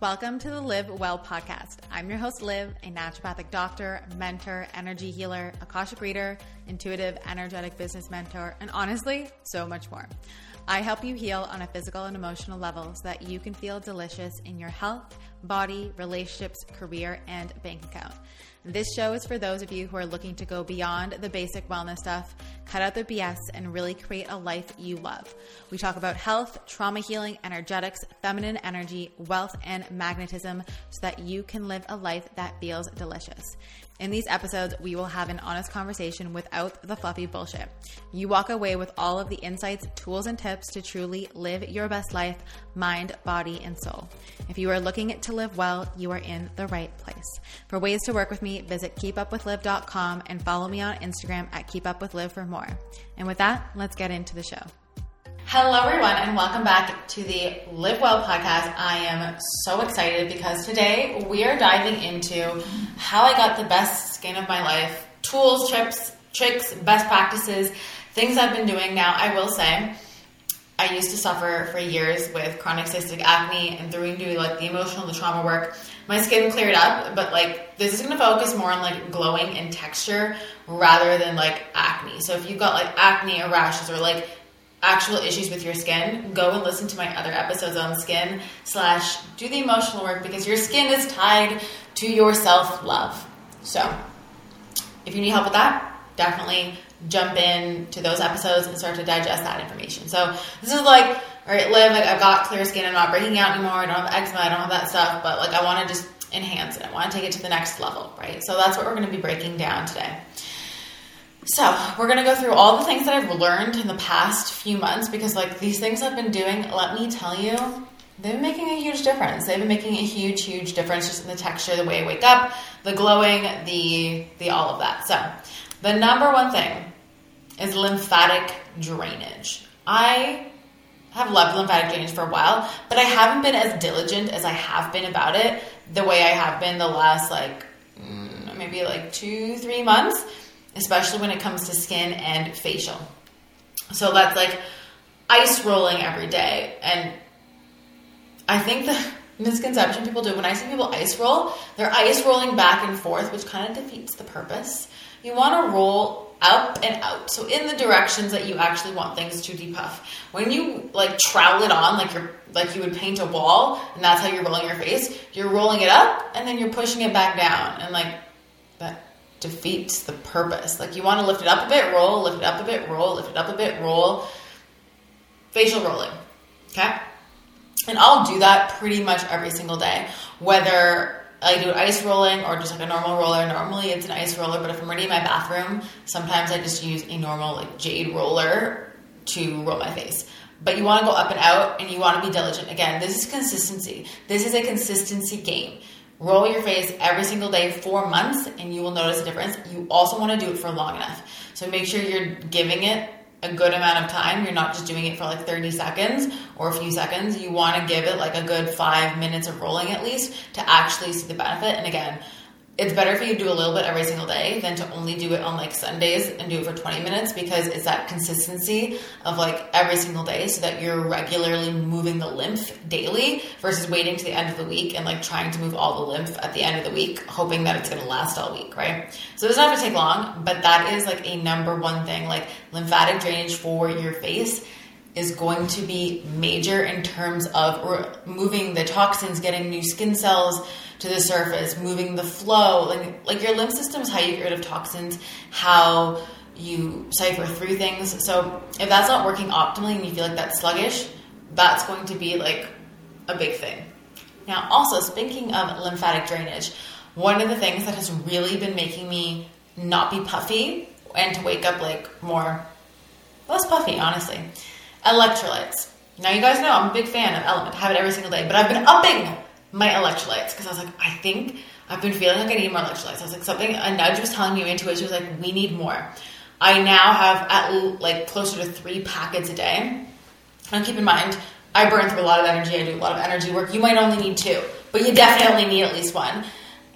Welcome to the Liv Well podcast. I'm your host, Liv, a naturopathic doctor, mentor, energy healer, Akashic reader, intuitive, energetic business mentor, and honestly, so much more. I help you heal on a physical and emotional level so that you can feel delicious in your health, body, relationships, career, and bank account. This show is for those of you who are looking to go beyond the basic wellness stuff, cut out the BS, and really create a life you love. We talk about health, trauma healing, energetics, feminine energy, wealth, and magnetism so that you can live a life that feels delicious. In these episodes, we will have an honest conversation without the fluffy bullshit. You walk away with all of the insights, tools, and tips to truly live your best life, mind, body, and soul. If you are looking to live well, you are in the right place. For ways to work with me, visit keepupwithliv.com and follow me on Instagram at keepupwithliv for more. And with that, let's get into the show. Hello, everyone, and welcome back to the Liv Well podcast. I am so excited because today we are diving into how I got the best skin of my life, tools, tips, tricks, best practices, things I've been doing. Now, I will say, I used to suffer for years with chronic cystic acne, and through doing like the emotional, the trauma work, my skin cleared up. But like, this is going to focus more on like glowing and texture rather than like acne. So if you've got like acne or rashes or like actual issues with your skin, go and listen to my other episodes on skin slash do the emotional work because your skin is tied to your self love. So if you need help with that, definitely jump in to those episodes and start to digest that information. So this is like, all right, Liv, like I've got clear skin, I'm not breaking out anymore, I don't have eczema, I don't have that stuff, but like I want to just enhance it. I want to take it to the next level, right? So that's what we're going to be breaking down today. So, we're going to go through all the things that I've learned in the past few months because, like, these things I've been doing, let me tell you, they've been making a huge difference. They've been making a huge, huge difference just in the texture, the way I wake up, the glowing, the the all of that. So, the number one thing is lymphatic drainage. I have loved lymphatic drainage for a while, but I haven't been as diligent as I have been about it the way I have been the last like mm, maybe like two, three months especially when it comes to skin and facial. So that's like ice rolling every day. And I think the misconception people do when I see people ice roll, they're ice rolling back and forth, which kind of defeats the purpose. You want to roll up and out. So in the directions that you actually want things to depuff. When you like trowel it on like you're like you would paint a wall and that's how you're rolling your face, you're rolling it up and then you're pushing it back down and like that defeats the purpose. Like you want to lift it up a bit, roll, lift it up a bit, roll, lift it up a bit, roll. Facial rolling. Okay? And I'll do that pretty much every single day. Whether I do ice rolling or just like a normal roller. Normally it's an ice roller, but if I'm ready in my bathroom, sometimes I just use a normal like jade roller to roll my face. But you want to go up and out and you want to be diligent. Again, this is consistency. This is a consistency game. Roll your face every single day for months and you will notice a difference. You also want to do it for long enough. So make sure you're giving it a good amount of time. You're not just doing it for like 30 seconds or a few seconds. You want to give it like a good five minutes of rolling at least to actually see the benefit. And again, it's better for you to do a little bit every single day than to only do it on like Sundays and do it for 20 minutes because it's that consistency of like every single day so that you're regularly moving the lymph daily versus waiting to the end of the week and like trying to move all the lymph at the end of the week, hoping that it's going to last all week, right? So it doesn't have to take long, but that is like a number one thing. Like lymphatic drainage for your face is going to be major in terms of moving the toxins, getting new skin cells to the surface, moving the flow. Like, like your lymph system is how you get rid of toxins, how you cipher through things. So if that's not working optimally and you feel like that's sluggish, that's going to be like a big thing. Now, also speaking of lymphatic drainage, one of the things that has really been making me not be puffy and to wake up like more less puffy, honestly. Electrolytes. Now you guys know I'm a big fan of Element. I have it every single day, but I've been upping my electrolytes because I was like, I think I've been feeling like I need more electrolytes. I was like, something a nudge was telling me it. She was like, we need more. I now have at like closer to three packets a day. And keep in mind, I burn through a lot of energy. I do a lot of energy work. You might only need two, but you definitely need at least one.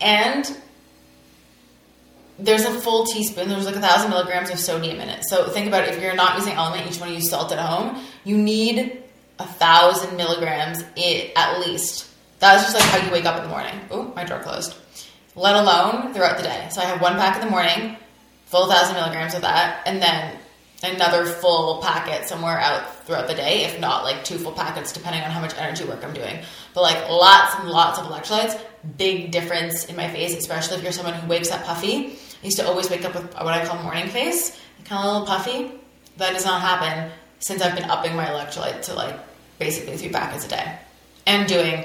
And there's a full teaspoon. There's like a thousand milligrams of sodium in it. So think about it. If you're not using Element, each one use salt at home. You need a thousand milligrams it, at least That's just like how you wake up in the morning. Oh, my door closed. Let alone throughout the day. So I have one pack in the morning, full thousand milligrams of that, and then another full packet somewhere out throughout the day, if not like two full packets, depending on how much energy work I'm doing. But like lots and lots of electrolytes, big difference in my face, especially if you're someone who wakes up puffy. I used to always wake up with what I call morning face, kind of a little puffy. That does not happen since I've been upping my electrolyte to like basically three packets a day and doing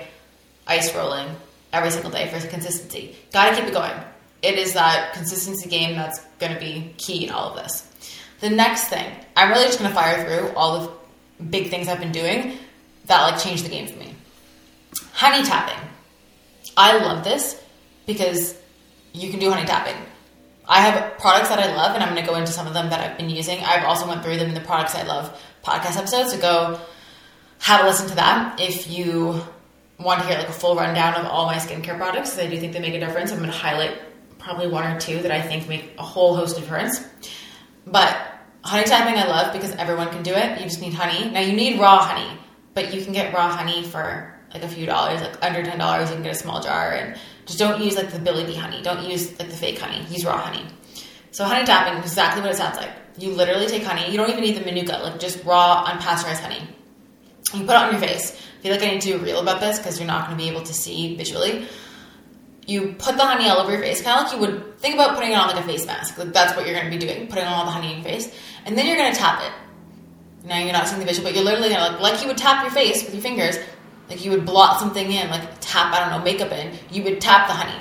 ice rolling every single day for consistency. Gotta keep it going. It is that consistency game that's gonna be key in all of this. The next thing, I'm really just gonna fire through all the big things I've been doing that like changed the game for me. Honey tapping. I love this because you can do honey tapping. I have products that I love, and I'm going to go into some of them that I've been using. I've also went through them in the products I love podcast episodes, so go have a listen to that if you want to hear like a full rundown of all my skincare products. I do think they make a difference. I'm going to highlight probably one or two that I think make a whole host of difference. But honey tapping I love because everyone can do it. You just need honey. Now you need raw honey, but you can get raw honey for like a few dollars, like under ten dollars. You can get a small jar, and just don't use like the Billy Bee honey. Don't use like the fake honey. Use raw honey. So honey tapping is exactly what it sounds like. You literally take honey. You don't even need the manuka, like just raw unpasteurized honey. You put it on your face. I feel like I need to be real about this because you're not going to be able to see visually. You put the honey all over your face, kind of like you would think about putting it on like a face mask. Like that's what you're going to be doing, putting on all the honey in your face, and then you're going to tap it. Now you're not seeing the visual, but you're literally gonna like, like you would tap your face with your fingers, like you would blot something in, like tap I don't know makeup in. You would tap the honey,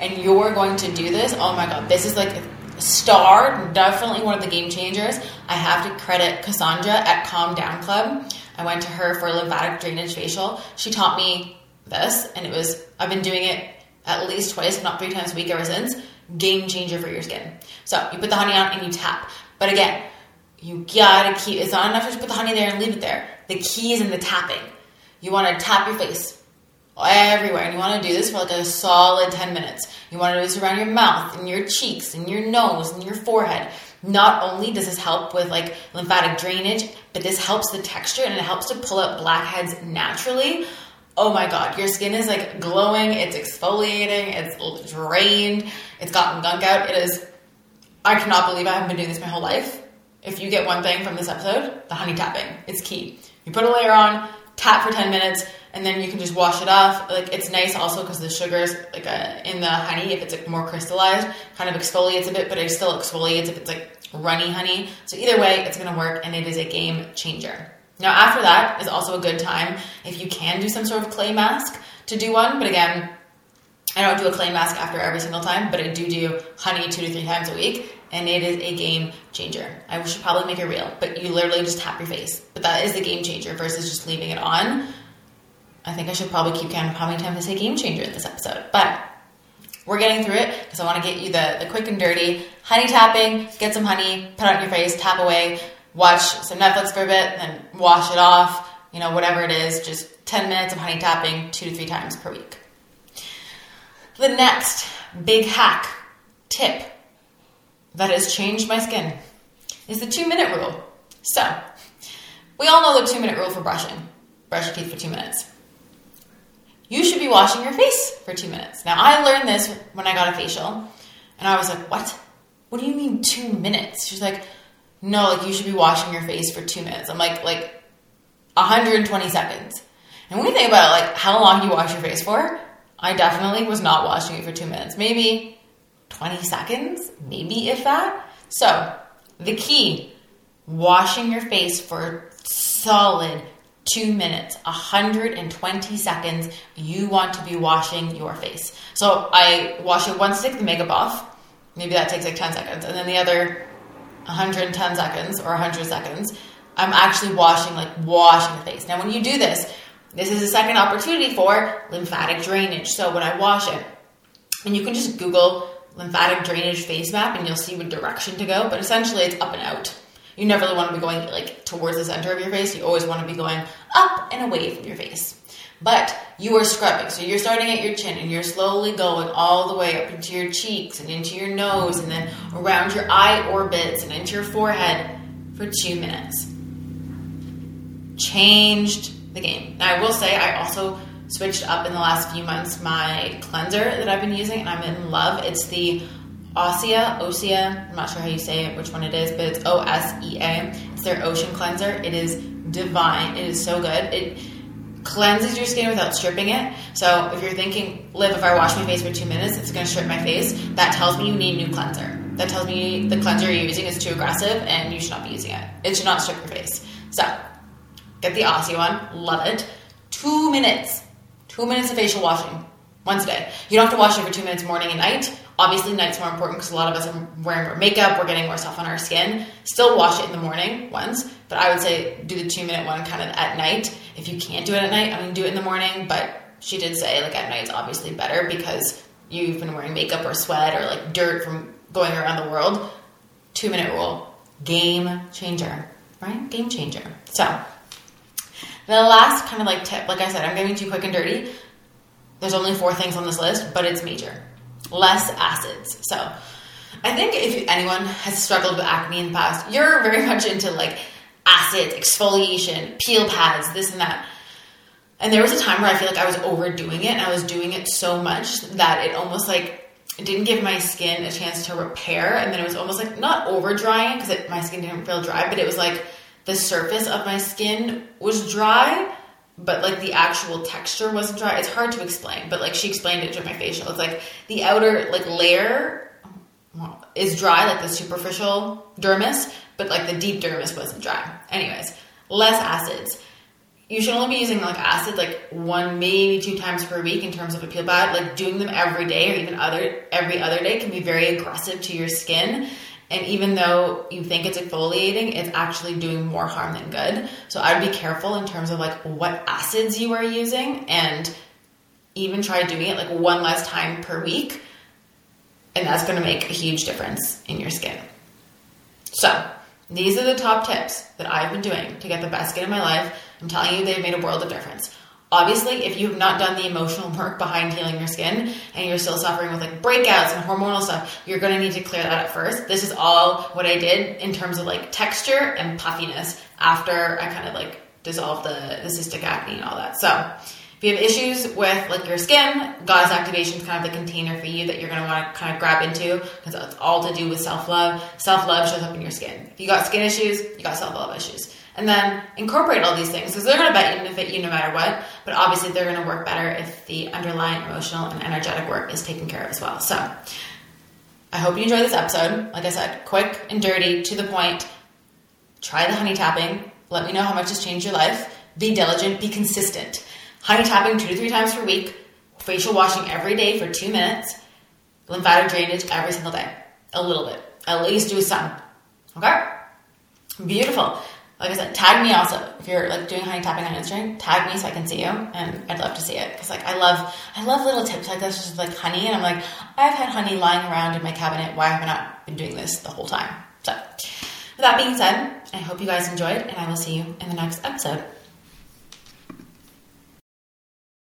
and you're going to do this. Oh my god, this is like a star, definitely one of the game changers. I have to credit Cassandra at Calm Down Club. I went to her for lymphatic drainage facial. She taught me this, and it was I've been doing it at least twice, if not three times a week ever since. Game changer for your skin. So you put the honey on and you tap. But again, you gotta keep. It's not enough to just put the honey there and leave it there. The key is in the tapping. You want to tap your face everywhere, and you want to do this for like a solid 10 minutes. You want to do this around your mouth, and your cheeks, and your nose, and your forehead. Not only does this help with like lymphatic drainage, but this helps the texture and it helps to pull up blackheads naturally. Oh my god, your skin is like glowing, it's exfoliating, it's drained, it's gotten gunk out. It is, I cannot believe I haven't been doing this my whole life. If you get one thing from this episode, the honey tapping, it's key. You put a layer on, tap for 10 minutes and then you can just wash it off. Like it's nice also because the sugars like uh, in the honey if it's like more crystallized kind of exfoliates a bit but it still exfoliates if it's like runny honey. So either way it's going to work and it is a game changer. Now after that is also a good time if you can do some sort of clay mask to do one but again I don't do a clay mask after every single time, but I do do honey two to three times a week and it is a game changer. I should probably make it real, but you literally just tap your face. But that is the game changer versus just leaving it on. I think I should probably keep counting how many times I say game changer in this episode. But we're getting through it because I want to get you the, the quick and dirty honey tapping. Get some honey, put it on your face, tap away, watch some Netflix for a bit, then wash it off. You know, whatever it is, just 10 minutes of honey tapping two to three times per week. The next big hack, tip that has changed my skin is the two minute rule. So, we all know the two minute rule for brushing brush your teeth for two minutes. You should be washing your face for two minutes. Now, I learned this when I got a facial, and I was like, What? What do you mean two minutes? She's like, No, like you should be washing your face for two minutes. I'm like, like 120 seconds. And when you think about it, like how long you wash your face for, I definitely was not washing it for two minutes. Maybe 20 seconds, maybe if that. So, the key washing your face for solid two minutes, 120 seconds. You want to be washing your face. So, I wash it once, take the makeup off. Maybe that takes like 10 seconds. And then the other 110 seconds or 100 seconds, I'm actually washing, like washing the face. Now, when you do this, this is a second opportunity for lymphatic drainage. So, when I wash it, and you can just Google lymphatic drainage face map and you'll see what direction to go, but essentially it's up and out. You never really want to be going like towards the center of your face. You always want to be going up and away from your face. But you are scrubbing. So you're starting at your chin and you're slowly going all the way up into your cheeks and into your nose and then around your eye orbits and into your forehead for two minutes. Changed the game. Now I will say I also switched up in the last few months my cleanser that I've been using, and I'm in love. It's the Osea, Osea, I'm not sure how you say it, which one it is, but it's O S E A. It's their ocean cleanser. It is divine. It is so good. It cleanses your skin without stripping it. So if you're thinking, Liv, if I wash my face for two minutes, it's going to strip my face, that tells me you need a new cleanser. That tells me the cleanser you're using is too aggressive and you should not be using it. It should not strip your face. So get the Osea one. Love it. Two minutes. Two minutes of facial washing once a day. You don't have to wash for two minutes morning and night. Obviously, night's more important because a lot of us are wearing more makeup, we're getting more stuff on our skin. Still wash it in the morning once, but I would say do the two minute one kind of at night. If you can't do it at night, I mean, do it in the morning, but she did say like at night is obviously better because you've been wearing makeup or sweat or like dirt from going around the world. Two minute rule, game changer, right? Game changer. So, the last kind of like tip, like I said, I'm getting too quick and dirty. There's only four things on this list, but it's major less acids. So I think if anyone has struggled with acne in the past, you're very much into like acids, exfoliation, peel pads, this and that. And there was a time where I feel like I was overdoing it and I was doing it so much that it almost like didn't give my skin a chance to repair. And then it was almost like not over drying because my skin didn't feel dry, but it was like the surface of my skin was dry but like the actual texture wasn't dry. It's hard to explain, but like she explained it to my facial. It's like the outer like layer is dry, like the superficial dermis, but like the deep dermis wasn't dry. Anyways, less acids. You should only be using like acid like one, maybe two times per week in terms of a peel pad. Like doing them every day or even other every other day can be very aggressive to your skin and even though you think it's exfoliating, it's actually doing more harm than good. So I'd be careful in terms of like what acids you are using and even try doing it like one less time per week. And that's going to make a huge difference in your skin. So these are the top tips that I've been doing to get the best skin in my life. I'm telling you, they've made a world of difference. Obviously, if you have not done the emotional work behind healing your skin and you're still suffering with like breakouts and hormonal stuff, you're going to need to clear that up first. This is all what I did in terms of like texture and puffiness after I kind of like dissolved the, the cystic acne and all that. So, if you have issues with like your skin, goddess activation is kind of the container for you that you're going to want to kind of grab into because it's all to do with self love. Self love shows up in your skin. If you got skin issues, you got self love issues and then incorporate all these things because they're going to benefit you no matter what. But obviously, they're going to work better if the underlying emotional and energetic work is taken care of as well. So, I hope you enjoyed this episode. Like I said, quick and dirty, to the point. Try the honey tapping. Let me know how much has changed your life. Be diligent, be consistent. Honey tapping two to three times per week, facial washing every day for two minutes, lymphatic drainage every single day. A little bit. At least do some. Okay? Beautiful like I said, tag me also if you're like doing honey tapping on Instagram. Tag me so I can see you, and I'd love to see it because like I love I love little tips like this, just like honey, and I'm like I've had honey lying around in my cabinet. Why have I not been doing this the whole time? So, with that being said, I hope you guys enjoyed, and I will see you in the next episode.